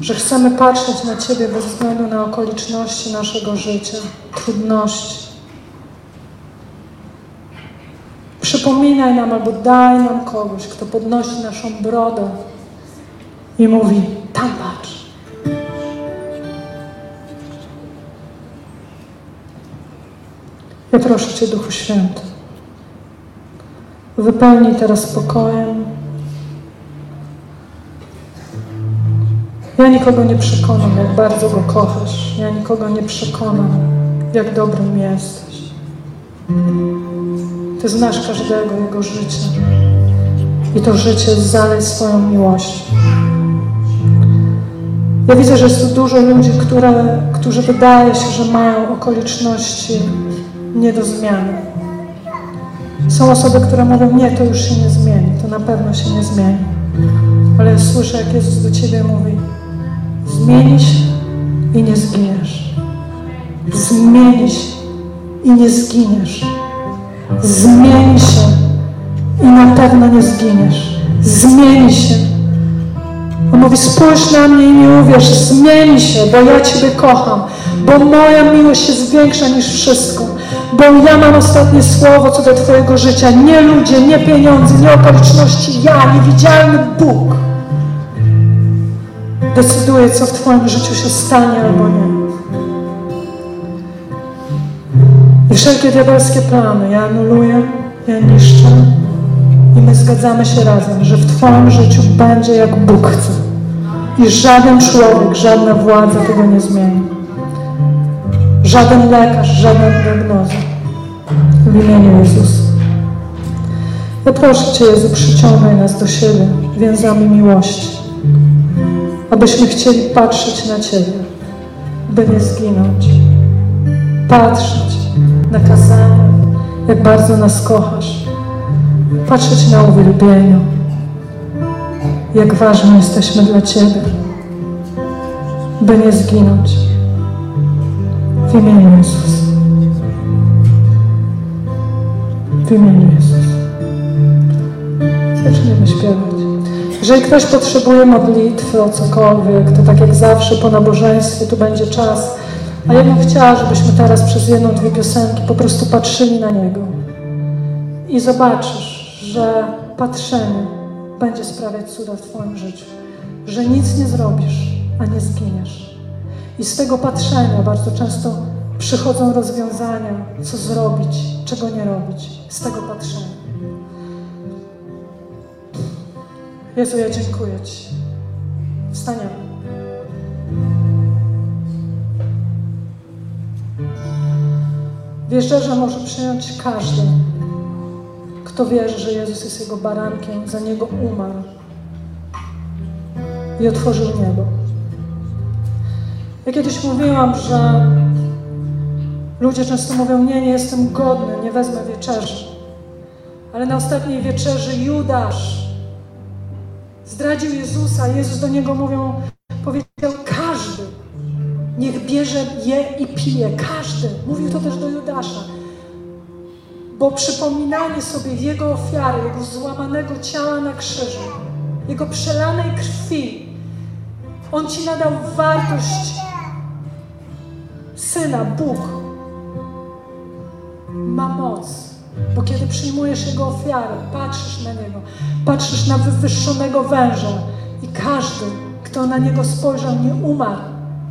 Że chcemy patrzeć na Ciebie bez względu na okoliczności naszego życia, trudności. Przypominaj nam albo daj nam kogoś, kto podnosi naszą brodę i mówi: Tam patrz. Ja proszę Cię, Duchu Święty, wypełnij teraz spokojem. Ja nikogo nie przekonam, jak bardzo Go kochasz. Ja nikogo nie przekonam, jak dobrym jesteś. Ty znasz każdego Jego życia. I to życie zalej swoją miłością. Ja widzę, że jest dużo ludzi, które, którzy wydaje się, że mają okoliczności nie do zmiany. Są osoby, które mówią, nie, to już się nie zmieni, to na pewno się nie zmieni. Ale ja słyszę, jak Jezus do Ciebie mówi, zmieni się i nie zginiesz. Zmieni się i nie zginiesz. Zmieni się i na pewno nie zginiesz. Zmieni się on mówi, spójrz na mnie i mi uwierz, zmieni się, bo ja Ciebie kocham, bo moja miłość jest większa niż wszystko, bo ja mam ostatnie słowo co do Twojego życia. Nie ludzie, nie pieniądze, nie okoliczności, ja, niewidzialny Bóg decyduje, co w Twoim życiu się stanie albo nie. I wszelkie diabelskie plany ja anuluję, ja niszczę i my zgadzamy się razem, że w Twoim życiu będzie jak Bóg chce. I żaden człowiek, żadna władza tego nie zmieni. Żaden lekarz, żadna diagnoza. W imieniu Jezusa. Ja proszę Cię, Jezu, przyciągaj nas do siebie więzami miłości, abyśmy chcieli patrzeć na Ciebie, by nie zginąć. Patrzeć na kazanie, jak bardzo nas kochasz. Patrzeć na uwielbieniu, jak ważni jesteśmy dla Ciebie, by nie zginąć. W imieniu Jezusa. w imieniu Jezus. Zaczniemy śpiewać. Jeżeli ktoś potrzebuje modlitwy o cokolwiek, to tak jak zawsze po nabożeństwie tu będzie czas. A ja bym chciała, żebyśmy teraz przez jedną, dwie piosenki po prostu patrzyli na Niego. I zobaczysz, że patrzenie będzie sprawiać cuda w Twoim życiu. Że nic nie zrobisz, a nie zginiesz. I z tego patrzenia bardzo często przychodzą rozwiązania, co zrobić, czego nie robić. Z tego patrzenia. Jezu, ja dziękuję Ci. Wstaniemy. Wierzę, że może przyjąć każdy, kto wierzy, że Jezus jest Jego barankiem, za Niego umarł i otworzył niebo. Ja kiedyś mówiłam, że ludzie często mówią, nie, nie jestem godny, nie wezmę wieczerzy. Ale na ostatniej wieczerzy Judasz zdradził Jezusa. Jezus do niego mówią, powiedział, każdy niech bierze, je i pije. Każdy. Mówił to też do Judasza. Bo przypominanie sobie Jego ofiary, Jego złamanego ciała na krzyżu, Jego przelanej krwi, On Ci nadał wartość Syna, Bóg ma moc. Bo kiedy przyjmujesz Jego ofiarę, patrzysz na Niego, patrzysz na wywyższonego węża i każdy, kto na Niego spojrzał, nie umarł,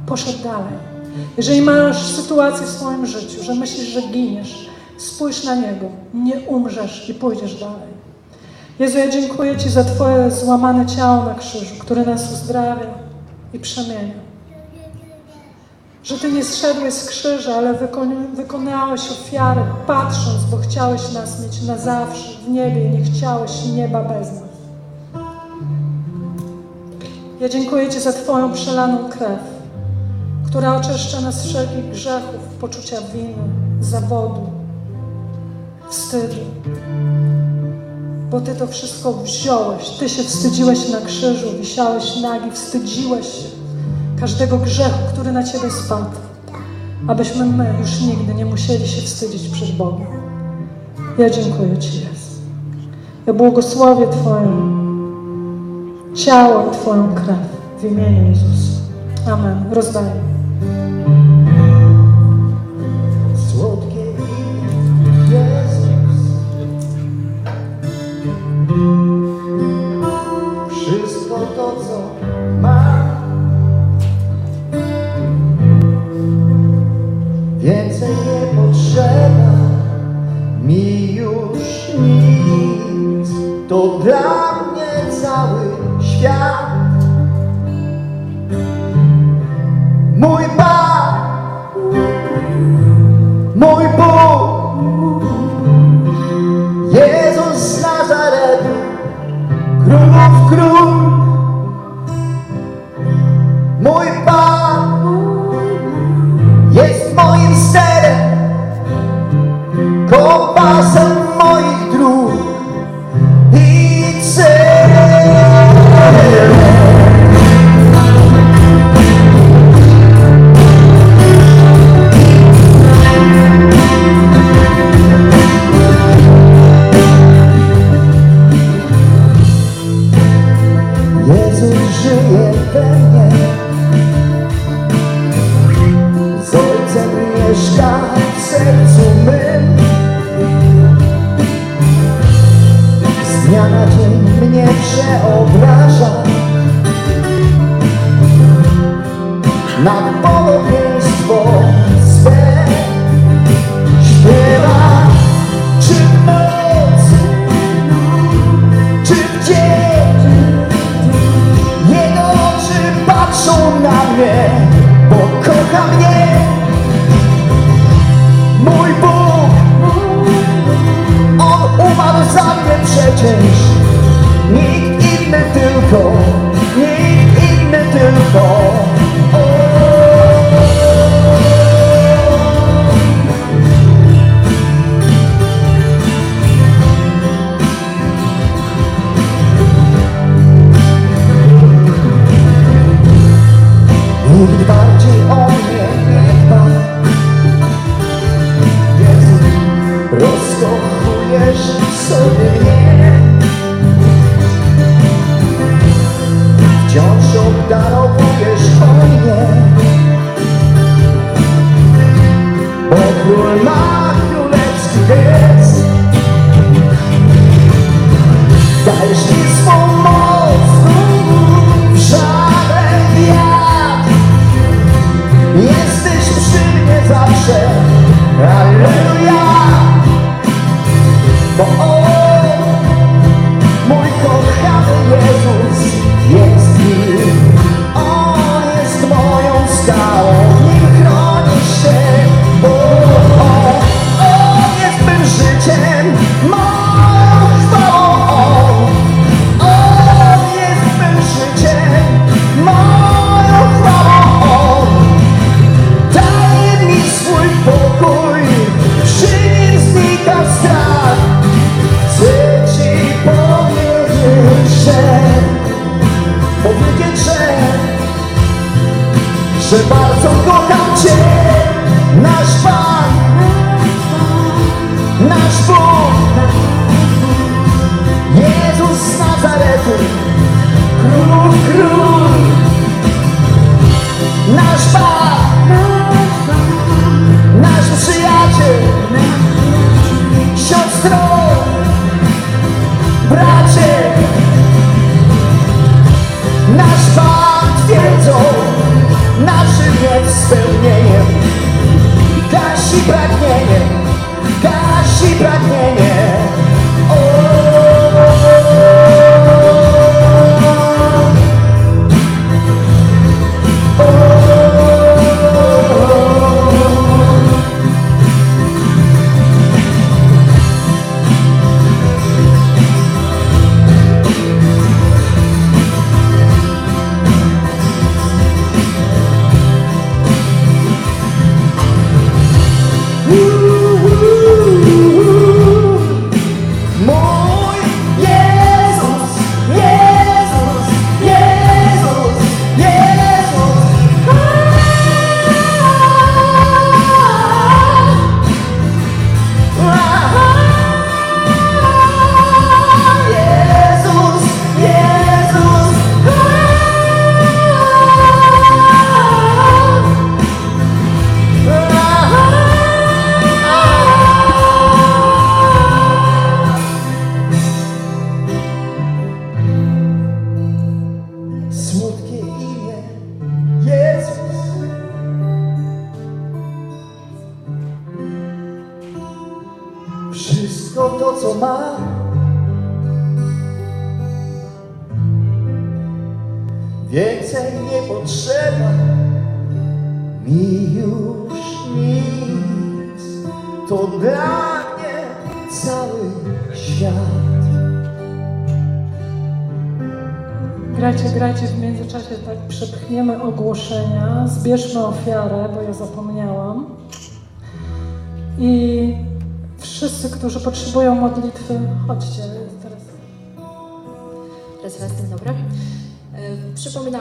poszedł dalej. Jeżeli masz sytuację w swoim życiu, że myślisz, że giniesz, spójrz na Niego, nie umrzesz i pójdziesz dalej. Jezu, ja dziękuję Ci za Twoje złamane ciało na krzyżu, które nas uzdrawia i przemienia. Że Ty nie zszedłeś z krzyża, ale wykonałeś ofiarę, patrząc, bo chciałeś nas mieć na zawsze w niebie i nie chciałeś nieba bez nas. Ja dziękuję Ci za Twoją przelaną krew, która oczyszcza nas z wszelkich grzechów, poczucia winy, zawodu, wstydu. Bo Ty to wszystko wziąłeś. Ty się wstydziłeś na krzyżu, wisiałeś nagi, wstydziłeś się każdego grzechu, który na Ciebie spadł, abyśmy my już nigdy nie musieli się wstydzić przed Bogiem. Ja dziękuję Ci, Jezu. Ja błogosławię Twoje ciało i Twoją krew w imieniu Jezusa. Amen. Rozdaję. Więcej nie potrzeba mi już nic. To dla mnie cały świat. Mój Pan, mój Bóg, Jezus z Nazaretu, królów król. casa.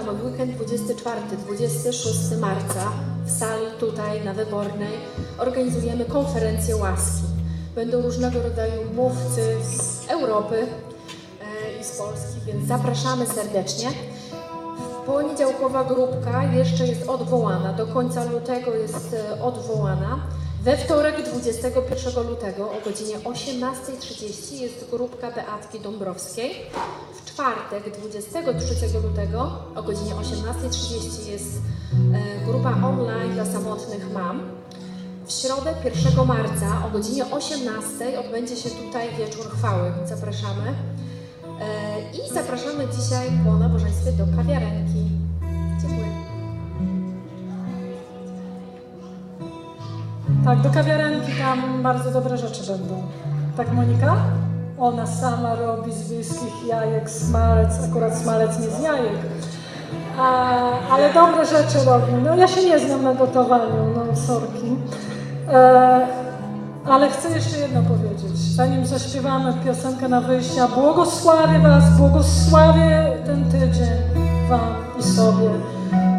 Przypominamy, w weekend 24-26 marca w sali tutaj na Wybornej organizujemy konferencję łaski. Będą różnego rodzaju mówcy z Europy e, i z Polski, więc zapraszamy serdecznie. Poniedziałkowa grupka jeszcze jest odwołana, do końca lutego jest e, odwołana. We wtorek 21 lutego o godzinie 18.30 jest grupka Beatki Dąbrowskiej. W czwartek 23 lutego o godzinie 18.30 jest e, grupa online dla samotnych mam. W środę 1 marca o godzinie 18 odbędzie się tutaj wieczór chwały. Zapraszamy. E, I zapraszamy dzisiaj po nabożeństwie do kawiarenki. Dziękuję. Tak, do kawiarenki tam bardzo dobre rzeczy będą. Tak, Monika? Ona sama robi z wiejskich jajek smalec, akurat smalec nie z jajek. A, ale dobre rzeczy robi. No ja się nie znam na gotowaniu, no sorki. E, ale chcę jeszcze jedno powiedzieć. Zanim zaśpiewamy piosenkę na wyjścia, błogosławię Was, błogosławię ten tydzień Wam i sobie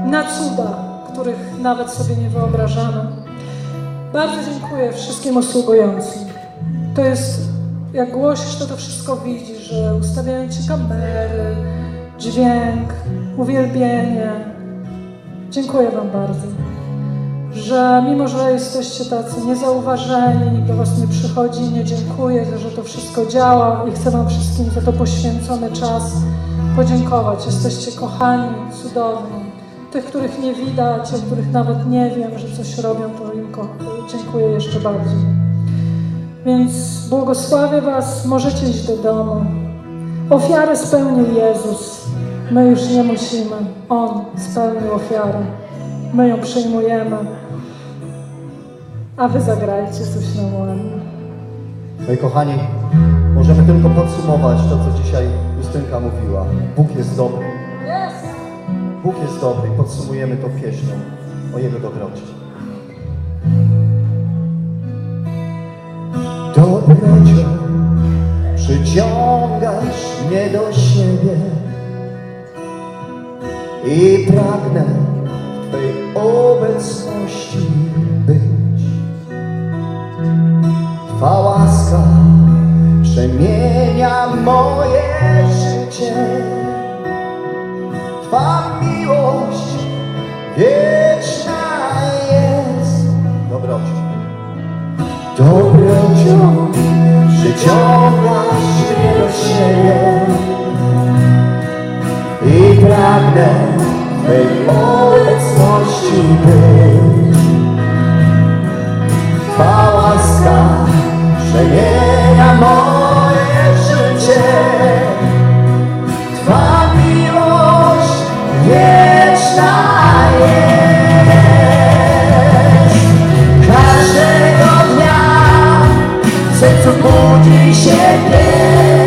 na cuda, których nawet sobie nie wyobrażamy. Bardzo dziękuję wszystkim usługującym. To jest, jak głosisz, to to wszystko widzisz, że ustawiają ci kamery, dźwięk, uwielbienie. Dziękuję Wam bardzo, że mimo, że jesteście tacy niezauważeni, nikt do Was nie przychodzi, nie dziękuję, że to wszystko działa i chcę Wam wszystkim za to poświęcony czas podziękować. Jesteście kochani, cudowni tych, których nie widać, o których nawet nie wiem, że coś robią, to im dziękuję jeszcze bardziej. Więc błogosławię Was, możecie iść do domu. Ofiarę spełnił Jezus. My już nie musimy. On spełnił ofiarę. My ją przyjmujemy. A Wy zagrajcie coś na ładnie. Moi kochani, możemy tylko podsumować to, co dzisiaj Justynka mówiła. Bóg jest dobry. Bóg jest dobry. Podsumujemy to pieśnią o Jego dobroci. Dobrocią przyciągasz mnie do siebie i pragnę w Twojej obecności być. Twa łaska przemienia moje życie. Twa miłość wieczna jest. Dobroć. Dobrocią przyciągasz mnie do siebie i pragnę Twej obecności być. Twa łaska przemienia moje życie. sercu budzi się Ty.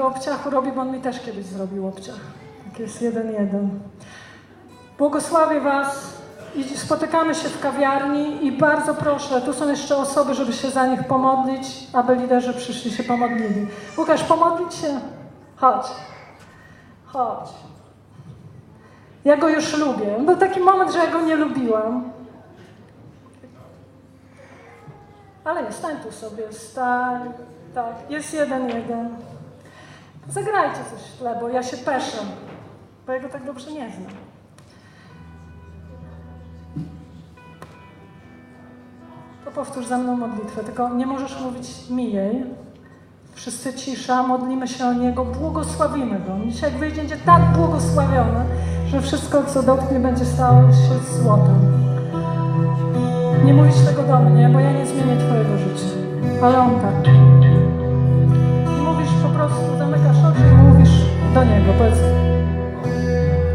Takiego obciachu robię, bo on mi też kiedyś zrobił obciach. Tak jest jeden jeden. Błogosławię Was i spotykamy się w kawiarni i bardzo proszę, tu są jeszcze osoby, żeby się za nich pomodlić, aby liderzy przyszli się pomodlili. Łukasz, pomodlić się? Chodź. Chodź. Ja go już lubię. Był taki moment, że ja go nie lubiłam. Ale nie, stań tu sobie, stań. Tak, jest jeden, jeden. Zagrajcie coś w tle, bo ja się peszę, bo ja go tak dobrze nie znam. To powtórz za mną modlitwę, tylko nie możesz mówić mi jej. Wszyscy cisza, modlimy się o Niego, błogosławimy Go. Dzisiaj jak wyjdzie, będzie tak błogosławiony, że wszystko, co dotknie, będzie stało się złotem. Nie mówisz tego do mnie, bo ja nie zmienię Twojego życia. Ale On tak. Do Niego. Powiedz,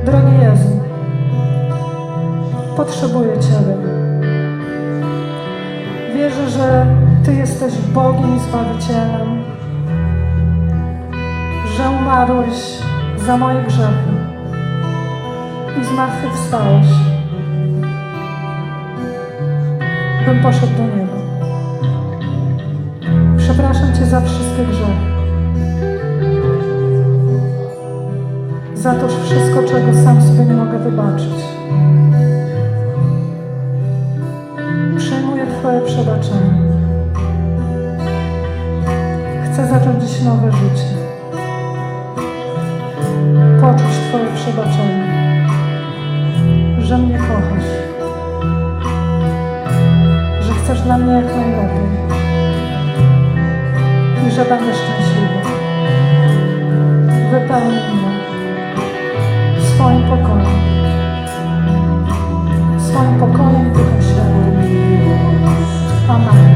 drogi Jezu, potrzebuję Ciebie. Wierzę, że Ty jesteś Bogiem i Zbawicielem, że umarłeś za moje grzechy i zmartwychwstałeś, bym poszedł do nieba. Przepraszam Cię za wszystkie grzechy. Za to wszystko, czego sam sobie nie mogę wybaczyć. Przyjmuję Twoje przebaczenie. Chcę zacząć dziś nowe życie. Poczuć Twoje przebaczenie. Że mnie kochasz. Że chcesz dla mnie jak najlepiej. I że będę szczęśliwy. Wypełnij mnie swoim pokojem. Swoim pokojem Ducha Świętym. Amen.